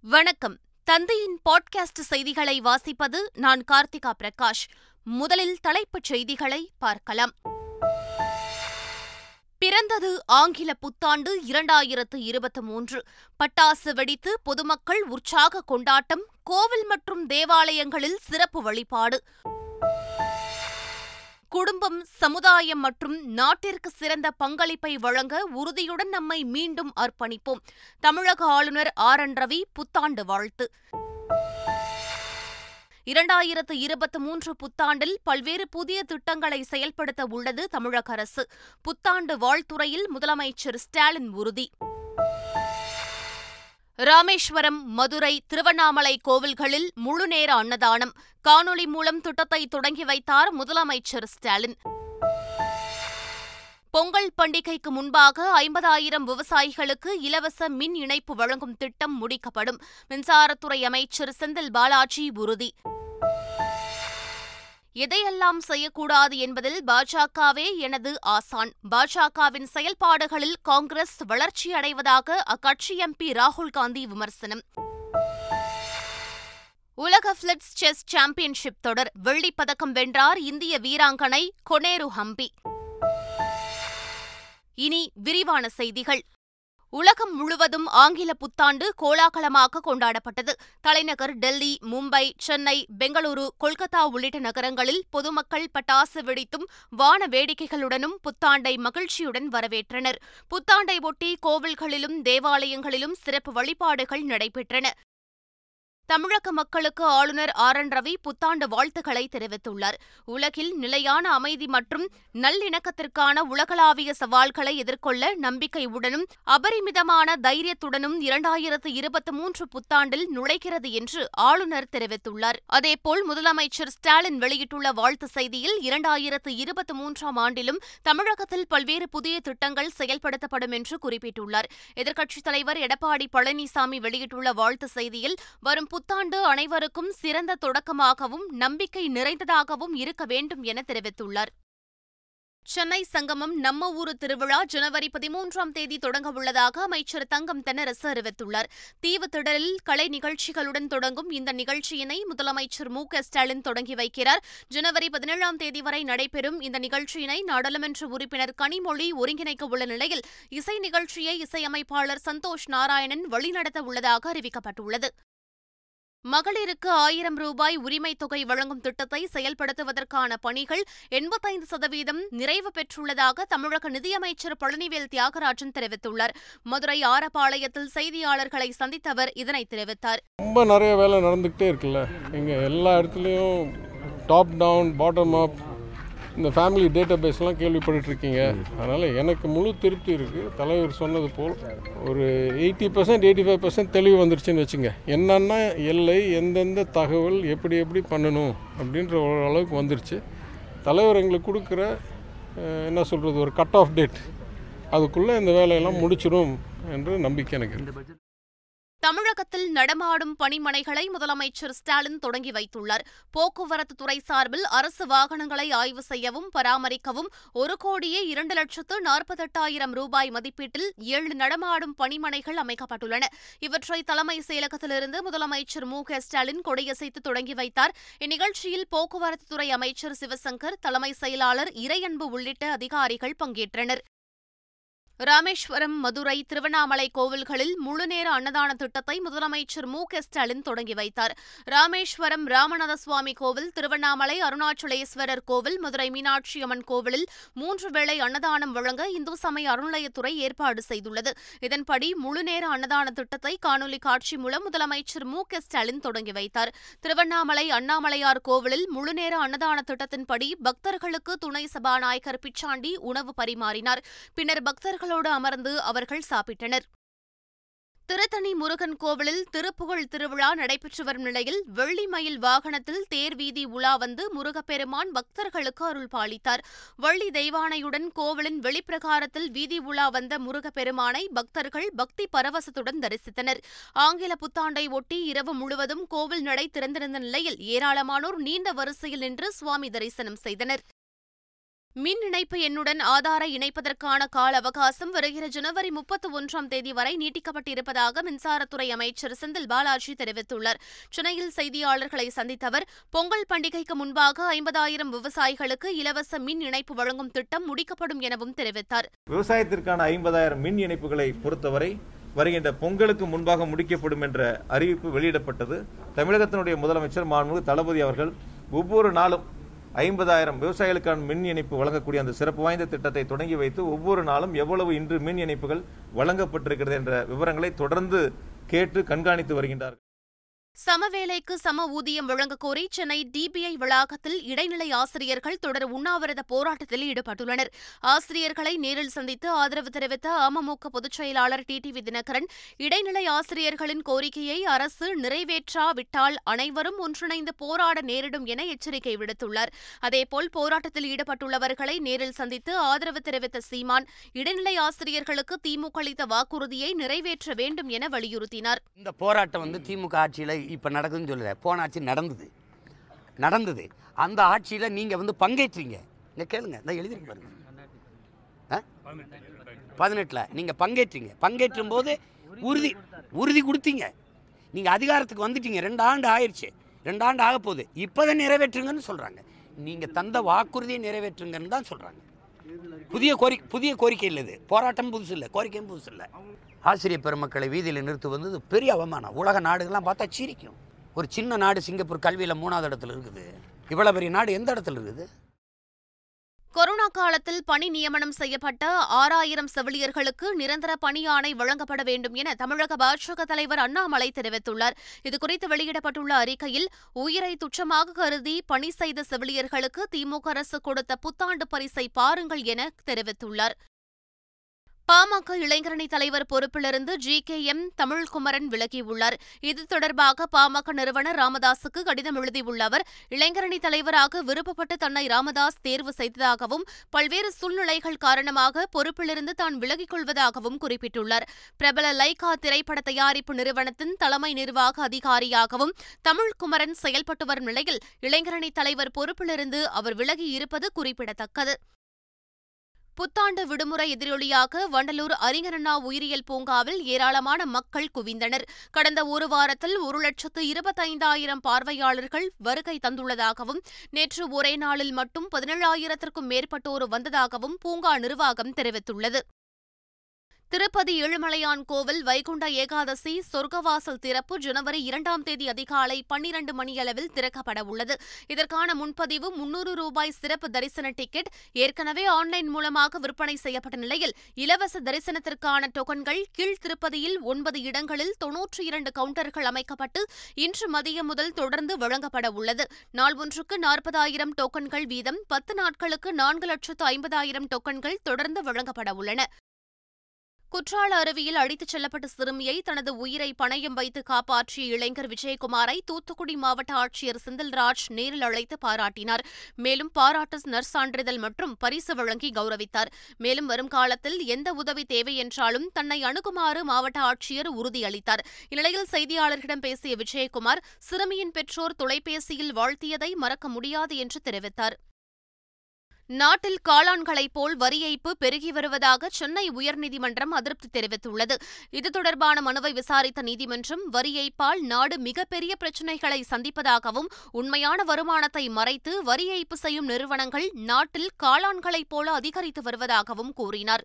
வணக்கம். தந்தையின் பாட்காஸ்ட் செய்திகளை வாசிப்பது நான் கார்த்திகா பிரகாஷ். முதலில் தலைப்புச் செய்திகளை பார்க்கலாம். பிறந்தது ஆங்கில புத்தாண்டு இரண்டாயிரத்து இருபத்தி மூன்று. பட்டாசு வெடித்து பொதுமக்கள் உற்சாக கொண்டாட்டம் கோவில் மற்றும் தேவாலயங்களில் சிறப்பு வழிபாடு. குடும்பம் சமுதாயம் மற்றும் நாட்டிற்கு சிறந்த பங்களிப்பை வழங்க உறுதியுடன் நம்மை மீண்டும் அர்ப்பணிப்போம். தமிழக ஆளுநர் ஆர். என். ரவி புத்தாண்டு வாழ்த்து. இரண்டாயிரத்து இருபத்தி மூன்று புத்தாண்டில் பல்வேறு புதிய திட்டங்களை செயல்படுத்த உள்ளது தமிழக அரசு. புத்தாண்டு வாழ்த்துறையில் முதலமைச்சர் ஸ்டாலின் உறுதி. ராமேஸ்வரம் மதுரை திருவண்ணாமலை கோவில்களில் முழுநேர அன்னதானம். காணொலி மூலம் திட்டத்தை தொடங்கி வைத்தார் முதலமைச்சர் ஸ்டாலின். பொங்கல் பண்டிகைக்கு முன்பாக ஐம்பதாயிரம் விவசாயிகளுக்கு இலவச மின் இணைப்பு வழங்கும் திட்டம் முடிக்கப்படும். மின்சாரத்துறை அமைச்சர் செந்தில் பாலாஜி உறுதி. எதையெல்லாம் செய்யக்கூடாது என்பதில் பாஜகவே எனது ஆசான். பாஜகவின் செயல்பாடுகளில் காங்கிரஸ் வளர்ச்சியடைவதாக அக்கட்சி எம்பி ராகுல் காந்தி விமர்சனம். உலக பிளிட்ஸ் செஸ் சாம்பியன்ஷிப் தொடர் வெள்ளிப் பதக்கம் வென்றார் இந்திய வீராங்கனை கொனேரு ஹம்பி. இனி விரிவான செய்திகள். உலகம் முழுவதும் ஆங்கில புத்தாண்டு கோலாகலமாக கொண்டாடப்பட்டது. தலைநகர் டெல்லி மும்பை சென்னை பெங்களூரு கொல்கத்தா உள்ளிட்ட நகரங்களில் பொதுமக்கள் பட்டாசு வெடித்தும் வான வேடிக்கைகளுடனும் புத்தாண்டை மகிழ்ச்சியுடன் வரவேற்றனர். புத்தாண்டை ஒட்டி கோவில்களிலும் தேவாலயங்களிலும் சிறப்பு வழிபாடுகள் நடைபெற்றன. தமிழக மக்களுக்கு ஆளுநர் ஆர். என். ரவி புத்தாண்டு வாழ்த்துக்களை தெரிவித்துள்ளார். உலகில் நிலையான அமைதி மற்றும் நல்லிணக்கத்திற்கான உலகளாவிய சவால்களை எதிர்கொள்ள நம்பிக்கையுடனும் அபரிமிதமான தைரியத்துடனும் இரண்டாயிரத்து இருபத்தி மூன்று புத்தாண்டில் நுழைகிறது என்று ஆளுநர் தெரிவித்துள்ளார். அதேபோல் முதலமைச்சர் ஸ்டாலின் வெளியிட்டுள்ள வாழ்த்து செய்தியில் இரண்டாயிரத்து இருபத்தி மூன்றாம் ஆண்டிலும் தமிழகத்தில் பல்வேறு புதிய திட்டங்கள் செயல்படுத்தப்படும் என்று குறிப்பிட்டுள்ளார். எதிர்க்கட்சித் தலைவர் எடப்பாடி பழனிசாமி வெளியிட்டுள்ள வாழ்த்து செய்தியில் வரும் புத்தாண்டு அனைவருக்கும் சிறந்த தொடக்கமாகவும் நம்பிக்கை நிறைந்ததாகவும் இருக்க வேண்டும் என தெரிவித்துள்ளார். சென்னை சங்கமம் நம்ம ஊரு திருவிழா ஜனவரி பதிமூன்றாம் தேதி தொடங்க உள்ளதாக அமைச்சர் தங்கம் தென்னரசு அறிவித்துள்ளார். தீவு திடலில் கலை நிகழ்ச்சிகளுடன் தொடங்கும் இந்த நிகழ்ச்சியினை முதலமைச்சர் மு க ஸ்டாலின் தொடங்கி வைக்கிறார். ஜனவரி பதினேழாம் தேதி வரை நடைபெறும் இந்த நிகழ்ச்சியினை நாடாளுமன்ற உறுப்பினர் கனிமொழி ஒருங்கிணைக்க உள்ள நிலையில் இசை நிகழ்ச்சியை இசையமைப்பாளர் சந்தோஷ் நாராயணன் வழிநடத்த உள்ளதாக அறிவிக்கப்பட்டுள்ளது. மகளிருக்கு ஆயிரம் ரூபாய் உரிமைத் தொகை வழங்கும் திட்டத்தை செயல்படுத்துவதற்கான பணிகள் எண்பத்தைந்து சதவீதம் நிறைவு பெற்றுள்ளதாக தமிழக நிதியமைச்சர் பழனிவேல் தியாகராஜன் தெரிவித்துள்ளார். மதுரை ஆரப்பாளையத்தில் செய்தியாளர்களை சந்தித்த அவர் இதனை தெரிவித்தார். ரொம்ப நிறைய வேலை நடந்துகிட்டே இருக்குல்ல. இங்கே எல்லா இடத்துலையும் டாப் டவுன் பாட்டம் அப் இந்த ஃபேமிலி டேட்டா பேஸ்லாம் கேள்விப்பட்டுருக்கீங்க அதனால் எனக்கு முழு திருப்தி இருக்குது தலைவர் சொன்னது போல் ஒரு eighty percent eighty five percent தெளிவு வந்துருச்சுன்னு வச்சுங்க. என்னென்னா எல்லை எந்தெந்த தகவல் எப்படி எப்படி பண்ணணும் அப்படின்ற ஒரு அளவுக்கு வந்துருச்சு. தலைவர் எங்களுக்கு கொடுக்குற என்ன சொல்கிறது ஒரு கட் ஆஃப் டேட் அதுக்குள்ளே இந்த வேலையெல்லாம் முடிச்சிடும் என்று நம்பிக்கை எனக்கு தமிழகத்தில் நடமாடும் பணிமனைகளை முதலமைச்சர் ஸ்டாலின் தொடங்கி வைத்துள்ளார். போக்குவரத்து துறை சார்பில் அரசு வாகனங்களை ஆய்வு செய்யவும் பராமரிக்கவும் ஒரு கோடியே இரண்டு லட்சத்து நாற்பத்தெட்டாயிரம் ரூபாய் மதிப்பீட்டில் ஏழு நடமாடும் பணிமனைகள் அமைக்கப்பட்டுள்ளன. இவற்றை தலைமை செயலகத்திலிருந்து முதலமைச்சர் மு. க. ஸ்டாலின் கொடியசைத்து தொடங்கி வைத்தார். இந்நிகழ்ச்சியில் போக்குவரத்து துறை அமைச்சர் சிவசங்கர் தலைமை செயலாளர் இறையன்பு உள்ளிட்ட அதிகாரிகள் பங்கேற்றனர். ராமேஸ்வரம் மதுரை திருவண்ணாமலை கோவில்களில் முழுநேர அன்னதான திட்டத்தை முதலமைச்சர் மு க ஸ்டாலின் தொடங்கி வைத்தார். ராமேஸ்வரம் ராமநாத சுவாமி கோவில் திருவண்ணாமலை அருணாச்சலேஸ்வரர் கோவில் மதுரை மீனாட்சி அம்மன் கோவிலில் மூன்று வேளை அன்னதானம் வழங்க இந்து சமய அறநிலையத்துறை ஏற்பாடு செய்துள்ளது. இதன்படி முழுநேர அன்னதான திட்டத்தை காணொலி காட்சி மூலம் முதலமைச்சர் மு க ஸ்டாலின் தொடங்கி வைத்தார். திருவண்ணாமலை அண்ணாமலையார் கோவிலில் முழுநேர அன்னதான திட்டத்தின்படி பக்தர்களுக்கு துணை சபாநாயகர் பிச்சாண்டி உணவு பரிமாறினார். பின்னர் பக்தர்கள் பக்தர்களோடு அமர்ந்து அவர்கள் சாப்பிட்டனர். திருத்தணி முருகன் கோவிலில் திருப்புகழ் திருவிழா நடைபெற்று வரும் நிலையில் வெள்ளி மயில் வாகனத்தில் தேர் வீதி உலா வந்து முருகப்பெருமான் பக்தர்களுக்கு அருள் பாலித்தார். வள்ளி தெய்வானையுடன் கோவிலின் வெளிப்பிரகாரத்தில் வீதி உலா வந்த முருகப்பெருமானை பக்தர்கள் பக்தி பரவசத்துடன் தரிசித்தனர். ஆங்கில புத்தாண்டை ஒட்டி இரவு முழுவதும் கோவில் நடை திறந்திருந்த நிலையில் ஏராளமானோர் நீண்ட வரிசையில் நின்று சுவாமி தரிசனம் செய்தனர். மின் இணைப்பு எண்ணுடன் ஆதாரை இணைப்பதற்கான கால அவகாசம் வருகிற ஜனவரி முப்பத்தி ஒன்றாம் தேதி வரை நீட்டிக்கப்பட்டிருப்பதாக மின்சாரத்துறை அமைச்சர் செந்தில் பாலாஜி தெரிவித்துள்ளார். சென்னையில் செய்தியாளர்களை சந்தித்த அவர் பொங்கல் பண்டிகைக்கு முன்பாக ஐம்பதாயிரம் விவசாயிகளுக்கு இலவச மின் இணைப்பு வழங்கும் திட்டம் முடிக்கப்படும் எனவும் தெரிவித்தார். விவசாயத்திற்கான ஐம்பதாயிரம் மின் இணைப்புகளை பொறுத்தவரை வருகின்ற பொங்கலுக்கு முன்பாக முடிக்கப்படும் என்ற அறிவிப்பு வெளியிடப்பட்டது. தமிழகத்தினுடைய முதலமைச்சர் மாண்புமிகு தளபதி அவர்கள் ஒவ்வொரு நாளும் ஐம்பதாயிரம் விவசாயிகளுக்கான மின் இணைப்பு வழங்கக்கூடிய அந்த சிறப்பு வாய்ந்த திட்டத்தை தொடங்கி வைத்து ஒவ்வொரு நாளும் எவ்வளவு இன்று மின் இணைப்புகள் வழங்கப்பட்டிருக்கிறது என்ற விவரங்களை தொடர்ந்து கேட்டு கண்காணித்து வருகின்றார்கள். சமவேலைக்கு சம ஊதியம் வழங்கக் கோரி சென்னை டிபிஐ வளாகத்தில் இடைநிலை ஆசிரியர்கள் தொடர் உண்ணாவிரத போராட்டத்தில் ஈடுபட்டுள்ளனர். ஆசிரியர்களை நேரில் சந்தித்து ஆதரவு தெரிவித்த அமமுக பொதுச் செயலாளர் டிடிவி தினகரன் இடைநிலை ஆசிரியர்களின் கோரிக்கையை அரசு நிறைவேற்றாவிட்டால் அனைவரும் ஒன்றிணைந்து போராட நேரிடும் என எச்சரிக்கை விடுத்துள்ளார். அதேபோல் போராட்டத்தில் ஈடுபட்டுள்ளவர்களை நேரில் சந்தித்து ஆதரவு தெரிவித்த சீமான் இடைநிலை ஆசிரியர்களுக்கு திமுக அளித்த வாக்குறுதியை நிறைவேற்ற வேண்டும் என வலியுறுத்தினார். இந்த போராட்டம் வந்து திமுக ஆட்சியில் இப்போ நடக்குதுன்னு சொல்லலை. போன ஆட்சி நடந்தது. நடந்தது. அந்த ஆட்சியில் நீங்கள் வந்து பங்கேற்றீங்க. இங்கே கேளுங்க. இந்த எழுதிருக்கு பாருங்க. பதினெட்டில் நீங்கள் பங்கேற்றீங்க. பங்கேற்றும் போது உறுதி உறுதி கொடுத்தீங்க. நீங்கள் அதிகாரத்துக்கு வந்துட்டீங்க. ரெண்டு ஆண்டு ஆயிடுச்சு ரெண்டு ஆண்டு ஆக போகுது. இப்போதான் நிறைவேற்றுங்கன்னு சொல்கிறாங்க நீங்கள் தந்த வாக்குறுதியை நிறைவேற்றுங்கன்னு தான் சொல்கிறாங்க புதிய கோரிக்கை புதிய கோரிக்கை இல்லை இது. போராட்டம் புதுசு இல்லை. கோரிக்கையும் புதுசு இல்லை. ஆசிரியர் பெருமக்களை வீதியில் நிறுத்து வந்தது பெரிய அவமானம். உலக நாடுகள்லாம் பார்த்தா சிரிக்கும். ஒரு சின்ன நாடு சிங்கப்பூர் கல்வியில் மூணாவது இடத்துல இருக்குது. இவ்வளோ பெரிய நாடு எந்த இடத்துல இருக்குது? கொரோனா காலத்தில் பணி நியமனம் செய்யப்பட்ட ஆறாயிரம் செவிலியர்களுக்கு நிரந்தர பணி ஆணை வழங்கப்பட வேண்டும் என தமிழக பாஜக தலைவர் அண்ணாமலை தெரிவித்துள்ளார். இதுகுறித்து வெளியிடப்பட்டுள்ள அறிக்கையில் உயிரை துச்சமாக கருதி பணி செய்த செவிலியர்களுக்கு திமுக அரசு கொடுத்த புத்தாண்டு பரிசை பாருங்கள் என தெரிவித்துள்ளார். பாமக இளைஞரணி தலைவர் பொறுப்பிலிருந்து ஜி கே எம் தமிழ்குமரன் விலகியுள்ளார். இது தொடர்பாக பாமக நிறுவனர் ராமதாசுக்கு கடிதம் எழுதியுள்ள அவர் இளைஞரணி தலைவராக விருப்பப்பட்டு தன்னை ராமதாஸ் தேர்வு செய்ததாகவும் பல்வேறு சூழ்நிலைகள் காரணமாக பொறுப்பிலிருந்து தான் விலகிக் கொள்வதாகவும் குறிப்பிட்டுள்ளார். பிரபல லைகா திரைப்பட தயாரிப்பு நிறுவனத்தின் தலைமை நிர்வாக அதிகாரியாகவும் தமிழ்குமரன் செயல்பட்டு வரும் நிலையில் இளைஞரணி தலைவர் பொறுப்பிலிருந்து அவர் விலகியிருப்பது குறிப்பிடத்தக்கது. புத்தாண்டு விடுமுறை எதிரொலியாக வண்டலூர் அறிஞரண்ணா உயிரியல் பூங்காவில் ஏராளமான மக்கள் குவிந்தனர். கடந்த ஒரு வாரத்தில் ஒரு லட்சத்து இருபத்தைந்தாயிரம் பார்வையாளர்கள் வருகை தந்துள்ளதாகவும் நேற்று ஒரே நாளில் மட்டும் பதினேழாயிரத்திற்கும் மேற்பட்டோர் வந்ததாகவும் பூங்கா நிர்வாகம் தெரிவித்துள்ளது. திருப்பதி ஏழுமலையான் கோவில் வைகுண்ட ஏகாதசி சொர்க்கவாசல் திறப்பு ஜனவரி இரண்டாம் தேதி அதிகாலை பன்னிரண்டு மணியளவில் திறக்கப்பட உள்ளது. இதற்கான முன்பதிவு முன்னூறு ரூபாய் சிறப்பு தரிசன டிக்கெட் ஏற்கனவே ஆன்லைன் மூலமாக விற்பனை செய்யப்பட்ட நிலையில் இலவச தரிசனத்திற்கான டோக்கன்கள் கீழ் திருப்பதியில் ஒன்பது இடங்களில் தொன்னூற்றி இரண்டு கவுண்டர்கள் அமைக்கப்பட்டு இன்று மதியம் முதல் தொடர்ந்து வழங்கப்பட உள்ளது. நாள் ஒன்றுக்கு நாற்பதாயிரம் டோக்கன்கள் வீதம் பத்து நாட்களுக்கு நான்கு லட்சத்து ஐம்பதாயிரம் டோக்கன்கள் தொடர்ந்து வழங்கப்பட உள்ளன. குற்றால அருவியில் அடித்துச் செல்லப்பட்ட சிறுமியை தனது உயிரை பணயம் வைத்து காப்பாற்றிய இளைஞர் விஜயகுமாரை தூத்துக்குடி மாவட்ட ஆட்சியர் செந்தில்ராஜ் நேரில் அழைத்து பாராட்டினார். மேலும் பாராட்டு நற்சான்றிதழ் மற்றும் பரிசு வழங்கி கௌரவித்தார். மேலும் வரும் காலத்தில் எந்த உதவி தேவை என்றாலும் தன்னை அணுகுமாறு மாவட்ட ஆட்சியர் உறுதியளித்தார். இந்நிலையில் செய்தியாளர்களிடம் பேசிய விஜயகுமார் சிறுமியின் பெற்றோர் தொலைபேசியில் வாழ்த்தியதை மறக்க முடியாது என்று தெரிவித்தார். நாட்டில் காளான்களைப் போல் வரி ஏய்ப்பு பெருகி வருவதாக சென்னை உயர்நீதிமன்றம் அதிருப்தி தெரிவித்துள்ளது. இது தொடர்பான மனுவை விசாரித்த நீதிமன்றம் வரி ஏய்ப்பால் நாடு மிகப்பெரிய பிரச்சினைகளை சந்திப்பதாகவும் உண்மையான வருமானத்தை மறைத்து வரி ஏய்ப்பு செய்யும் நிறுவனங்கள் நாட்டில் காளான்களைப் போல அதிகரித்து வருவதாகவும் கூறினார்.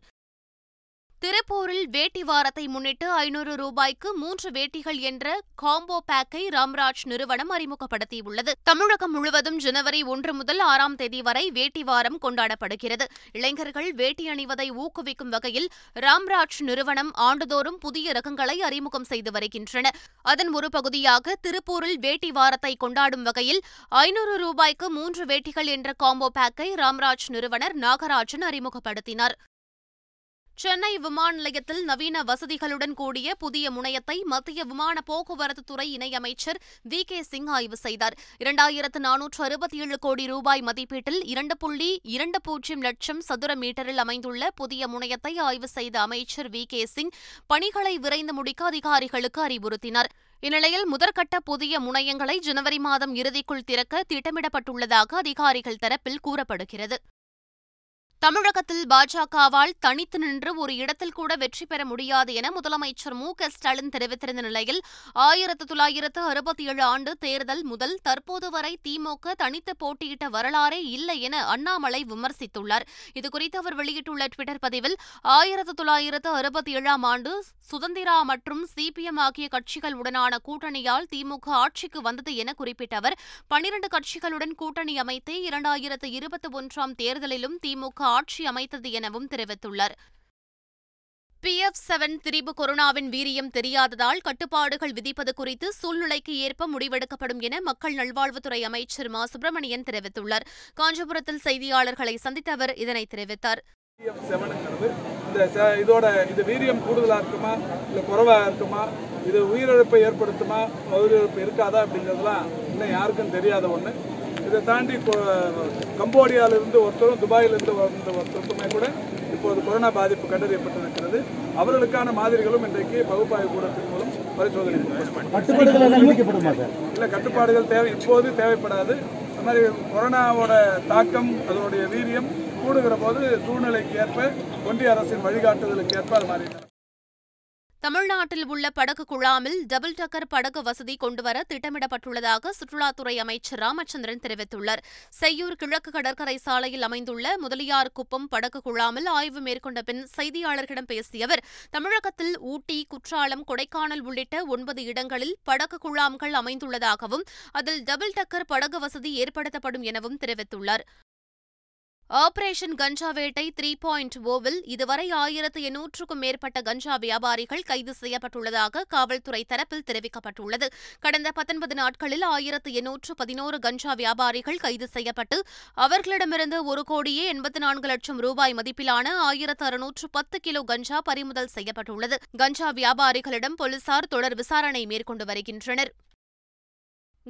திருப்பூரில் வேட்டி வாரத்தை முன்னிட்டு ஐநூறு ரூபாய்க்கு மூன்று வேட்டிகள் என்ற காம்போ பேக்கை ராம்ராஜ் நிறுவனம் அறிமுகப்படுத்தியுள்ளது. தமிழகம் முழுவதும் ஜனவரி ஒன்று முதல் ஆறாம் தேதி வரை வேட்டி வாரம் கொண்டாடப்படுகிறது. இளைஞர்கள் வேட்டி அணிவதை ஊக்குவிக்கும் வகையில் ராம்ராஜ் நிறுவனம் ஆண்டுதோறும் புதிய ரகங்களை அறிமுகம் செய்து வருகின்றன. அதன் ஒரு பகுதியாக திருப்பூரில் வேட்டி வாரத்தை கொண்டாடும் வகையில் ஐநூறு ரூபாய்க்கு மூன்று வேட்டிகள் என்ற காம்போ பேக்கை ராம்ராஜ் நிறுவனர் நாகராஜன் அறிமுகப்படுத்தினார். சென்னை விமான நிலையத்தில் நவீன வசதிகளுடன் கூடிய புதிய முனையத்தை மத்திய விமான போக்குவரத்து துறை இணையமைச்சர் வி. கே. சிங் ஆய்வு செய்தார். இரண்டாயிரத்து நானூற்று அறுபத்தி ஏழு கோடி ரூபாய் மதிப்பீட்டில் இரண்டு புள்ளி இரண்டு பூஜ்ஜியம் லட்சம் சதுர மீட்டரில் அமைந்துள்ள புதிய முனையத்தை ஆய்வு செய்த அமைச்சர் வி. கே. சிங் பணிகளை விரைந்து முடிக்க அதிகாரிகளுக்கு அறிவுறுத்தினார். இந்நிலையில் முதற்கட்ட புதிய முனையங்களை ஜனவரி மாதம் இறுதிக்குள் திறக்க திட்டமிடப்பட்டுள்ளதாக அதிகாரிகள் தரப்பில் கூறப்படுகிறது. தமிழகத்தில் பாஜகவால் தனித்து நின்று ஒரு இடத்தில் கூட வெற்றி பெற முடியாது என முதலமைச்சர் மு க ஸ்டாலின் தெரிவித்திருந்த நிலையில் ஆயிரத்து தொள்ளாயிரத்து அறுபத்தி ஏழு ஆண்டு தேர்தல் முதல் தற்போது வரை திமுக தனித்து போட்டியிட்ட வரலாறே இல்லை என அண்ணாமலை விமர்சித்துள்ளார். இதுகுறித்து அவர் வெளியிட்டுள்ள டுவிட்டர் பதிவில் ஆயிரத்து தொள்ளாயிரத்து அறுபத்தி ஏழாம் ஆண்டு சுதந்திரா மற்றும் சிபிஎம் ஆகிய கட்சிகள் உடனான கூட்டணியால் திமுக ஆட்சிக்கு வந்தது என குறிப்பிட்ட அவர் பனிரண்டு கட்சிகளுடன் கூட்டணி அமைத்து இரண்டாயிரத்து இருபத்தி ஒன்றாம் தேர்தலிலும் திமுக ஆட்சி அமைத்தது எனவும் தெரிவித்துள்ளார். பிஎஃப் செவன் திரிபு கொரோனாவின் வீரியம் தெரியாததால் கட்டுப்பாடுகள் விதிப்பது குறித்து சூழ்நிலைக்கு ஏற்ப முடிவெடுக்கப்படும் என மக்கள் நல்வாழ்வுத்துறை அமைச்சர் மா. சுப்பிரமணியன் தெரிவித்துள்ளார். காஞ்சிபுரத்தில் செய்தியாளர்களை சந்தித்த அவர் இதனை தெரிவித்தார். இந்த இதோட இது வீரியம் கூடுதலாக இருக்குமா? இல்லை குறைவாக இருக்குமா? இது உயிரிழப்பை ஏற்படுத்துமா? உயிரிழப்பு இருக்காதா அப்படிங்கிறதுலாம் இன்னும் யாருக்கும் தெரியாத ஒன்று இதை தாண்டி கம்போடியாவிலிருந்து ஒருத்தரும் துபாயிலிருந்து வந்த ஒருத்தருக்குமே கூட இப்போது கொரோனா பாதிப்பு கண்டறியப்பட்டிருக்கிறது. அவர்களுக்கான மாதிரிகளும் இன்றைக்கு பகுப்பாய்வு கூடத்தின் மூலம் பரிசோதனை இல்லை கட்டுப்பாடுகள் தேவை இப்போது தேவைப்படாது. அந்த மாதிரி கொரோனாவோட தாக்கம் அதனுடைய வீரியம் கூடுகிற போது சூழ்நிலைக்கு ஏற்ப ஒன்றிய அரசின் வழிகாட்டுதலுக்கு ஏற்ப அது மாதிரி தமிழ்நாட்டில் உள்ள படகு குழாமில் டபுள் டக்கர் படகு வசதி கொண்டுவர திட்டமிடப்பட்டுள்ளதாக சுற்றுலாத்துறை அமைச்சர் ராமச்சந்திரன் தெரிவித்துள்ளார். செய்யூர் கிழக்கு கடற்கரை சாலையில் அமைந்துள்ள முதலியார் குப்பம் படகு குழாமில் ஆய்வு மேற்கொண்ட பின் செய்தியாளர்களிடம் பேசிய அவர் தமிழகத்தில் ஊட்டி குற்றாலம் கொடைக்கானல் உள்ளிட்ட ஒன்பது இடங்களில் படகு குழாம்கள் அமைந்துள்ளதாகவும் அதில் டபுள் டக்கர் படகு வசதி ஏற்படுத்தப்படும் எனவும் தெரிவித்துள்ளார். ஆபரேஷன் கஞ்சா வேட்டை த்ரீ பாயிண்ட் ஓவில் இதுவரை ஆயிரத்து எண்ணூற்றுக்கும் மேற்பட்ட கஞ்சா வியாபாரிகள் கைது செய்யப்பட்டுள்ளதாக காவல்துறை தரப்பில் தெரிவிக்கப்பட்டுள்ளது. கடந்த பத்தொன்பது நாட்களில் ஆயிரத்து எண்ணூற்று பதினோரு கஞ்சா வியாபாரிகள் கைது செய்யப்பட்டு அவர்களிடமிருந்து ஒரு கோடியே எண்பத்தி நான்கு லட்சம் ரூபாய் மதிப்பிலான ஆயிரத்து அறுநூற்று பத்து கிலோ கஞ்சா பறிமுதல் செய்யப்பட்டுள்ளது. கஞ்சா வியாபாரிகளிடம் போலீசார் தொடர் விசாரணை மேற்கொண்டு வருகின்றனர்.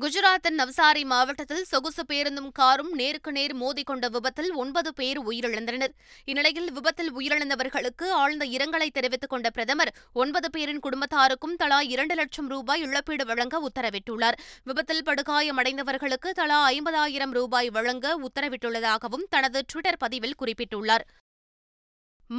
குஜராத்தின் நவ்சாரி மாவட்டத்தில் சொகுசு பேருந்தும் காரும் நேருக்கு நேர் மோதிக்கொண்ட விபத்தில் ஒன்பது பேர் உயிரிழந்தனர். இந்நிலையில் விபத்தில் உயிரிழந்தவர்களுக்கு ஆழ்ந்த இரங்கலை தெரிவித்துக் கொண்ட பிரதமர் ஒன்பது பேரின் குடும்பத்தாருக்கும் தலா இரண்டு லட்சம் ரூபாய் இழப்பீடு வழங்க உத்தரவிட்டுள்ளார். விபத்தில் படுகாயமடைந்தவர்களுக்கு தலா ஐம்பதாயிரம் ரூபாய் வழங்க உத்தரவிட்டுள்ளதாகவும் தனது டுவிட்டர் பதிவில் குறிப்பிட்டுள்ளார்.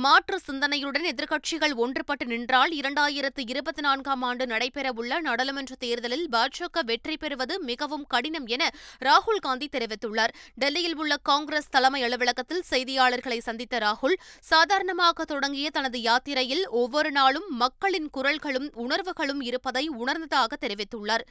மாற்று சிந்தனையுடன் எதிர்க்கட்சிகள் ஒன்றுபட்டு நின்றால் இரண்டாயிரத்து இருபத்தி நான்காம் ஆண்டு நடைபெறவுள்ள நாடாளுமன்ற தேர்தலில் பாஜக வெற்றி பெறுவது மிகவும் கடினம் என ராகுல் காந்தி தெரிவித்துள்ளார். டெல்லியில் உள்ள காங்கிரஸ் தலைமை அலுவலகத்தில் செய்தியாளர்களை சந்தித்த ராகுல் சாதாரணமாக தொடங்கிய தனது யாத்திரையில் ஒவ்வொரு நாளும் மக்களின் குரல்களும் உணர்வுகளும் இருப்பதை உணர்ந்ததாக தெரிவித்துள்ளார்.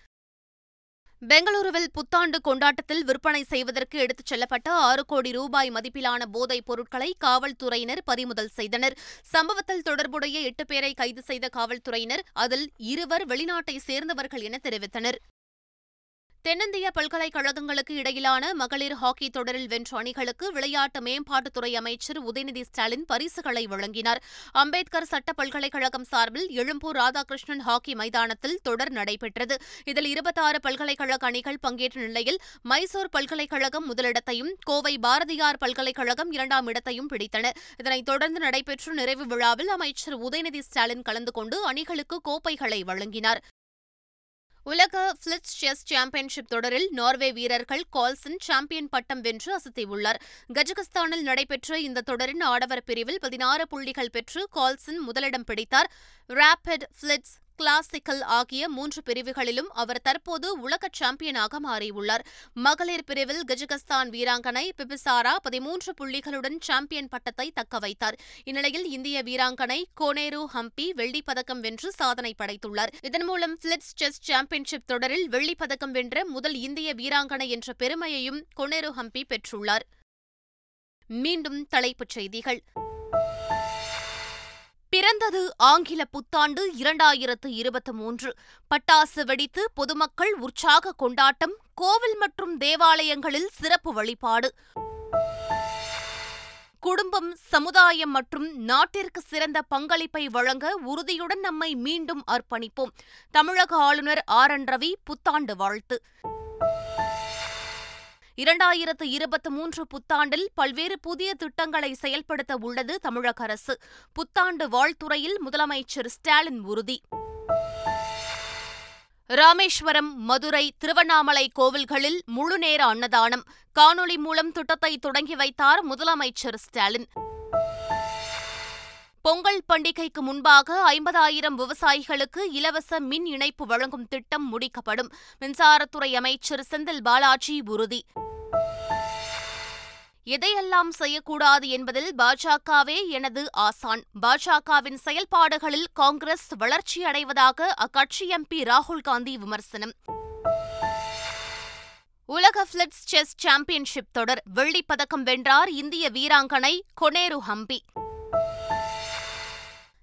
பெங்களூருவில் புத்தாண்டு கொண்டாட்டத்தில் விற்பனை செய்வதற்கு எடுத்துச் செல்லப்பட்ட ஆறு கோடி ரூபாய் மதிப்பிலான போதைப் பொருட்களை காவல்துறையினர் பறிமுதல் செய்தனர். சம்பவத்தில் தொடர்புடைய எட்டு பேரை கைது செய்த காவல்துறையினர் அதில் இருவர் வெளிநாட்டை சேர்ந்தவர்கள் என தெரிவித்தனர். தென்னிந்திய பல்கலைக்கழகங்களுக்கு இடையிலான மகளிர் ஹாக்கி தொடரில் வென்ற அணிகளுக்கு விளையாட்டு மேம்பாட்டுத்துறை அமைச்சர் உதயநிதி ஸ்டாலின் பரிசுகளை வழங்கினார். அம்பேத்கர் சட்ட பல்கலைக்கழகம் சார்பில் எழும்பூர் ராதாகிருஷ்ணன் ஹாக்கி மைதானத்தில் தொடர் நடைபெற்றது. இதில் இருபத்தாறு பல்கலைக்கழக அணிகள் பங்கேற்ற நிலையில் மைசூர் பல்கலைக்கழகம் முதலிடத்தையும் கோவை பாரதியார் பல்கலைக்கழகம் இரண்டாம் இடத்தையும் பிடித்தன. இதனைத் தொடர்ந்து நடைபெற்ற நிறைவு விழாவில் அமைச்சர் உதயநிதி ஸ்டாலின் கலந்து கொண்டு அணிகளுக்கு கோப்பைகளை வழங்கினார். உலக பிளிட்ஸ் செஸ் சாம்பியன்ஷிப் தொடரில் நார்வே வீரர்கள் கால்சன் சாம்பியன் பட்டம் வென்று அசத்தியுள்ளார். கஜகஸ்தானில் நடைபெற்ற இந்த தொடரின் ஆடவர் பிரிவில் பதினாறு புள்ளிகள் பெற்று கால்சன் முதலிடம் பிடித்தார். ராபிட் பிளிட்ஸ் கிளாசிக்கல் ஆகிய மூன்று பிரிவுகளிலும் அவர் தற்போது உலக சாம்பியனாக மாறியுள்ளார். மகளிர் பிரிவில் கஜகஸ்தான் வீராங்கனை பிபிசாரா பதிமூன்று புள்ளிகளுடன் சாம்பியன் பட்டத்தை தக்கவைத்தார் இந்நிலையில் இந்திய வீராங்கனை கோனேரு ஹம்பி வெள்ளிப் பதக்கம் வென்று சாதனை படைத்துள்ளார். இதன் மூலம் பிலிப்ஸ் செஸ் சாம்பியன்ஷிப் தொடரில் வெள்ளிப் பதக்கம் வென்ற முதல் இந்திய வீராங்கனை என்ற பெருமையையும் கொனேரு ஹம்பி பெற்றுள்ளார். மீண்டும் தலைப்புச் செய்திகள். பிறந்தது ஆங்கில புத்தாண்டு இரண்டாயிரத்து இருபத்தி மூன்று. பட்டாசு வெடித்து பொதுமக்கள் உற்சாக கொண்டாட்டம் கோவில் மற்றும் தேவாலயங்களில் சிறப்பு வழிபாடு. குடும்பம் சமுதாயம் மற்றும் நாட்டிற்கு சிறந்த பங்களிப்பை வழங்க உறுதியுடன் நம்மை மீண்டும் அர்ப்பணிப்போம். தமிழக ஆளுநர் ஆர். என். ரவி புத்தாண்டு வாழ்த்து. இரண்டாயிரத்து இருபத்தி மூன்று புத்தாண்டில் பல்வேறு புதிய திட்டங்களை செயல்படுத்த உள்ளது தமிழக அரசு. புத்தாண்டு வாழ்த்துறையில் முதலமைச்சர் ஸ்டாலின் உறுதி. ராமேஸ்வரம் மதுரை திருவண்ணாமலை கோவில்களில் முழுநேர அன்னதானம். காணொலி மூலம் திட்டத்தை தொடங்கி வைத்தார் முதலமைச்சர் ஸ்டாலின். பொங்கல் பண்டிகைக்கு முன்பாக ஐம்பதாயிரம் விவசாயிகளுக்கு இலவச மின் இணைப்பு வழங்கும் திட்டம் முடிக்கப்படும். மின்சாரத்துறை அமைச்சர் செந்தில் பாலாஜி உறுதி. எதையெல்லாம் செய்யக்கூடாது என்பதில் பாஜகவே எனது ஆசான். பாஜகவின் செயல்பாடுகளில் காங்கிரஸ் வளர்ச்சியடைவதாக அக்கட்சி எம்பி ராகுல் காந்தி விமர்சனம். உலக பிளிட்ஸ் செஸ் சாம்பியன்ஷிப் தொடர். வெள்ளிப் பதக்கம் வென்றார் இந்திய வீராங்கனை கொனேரு ஹம்பி.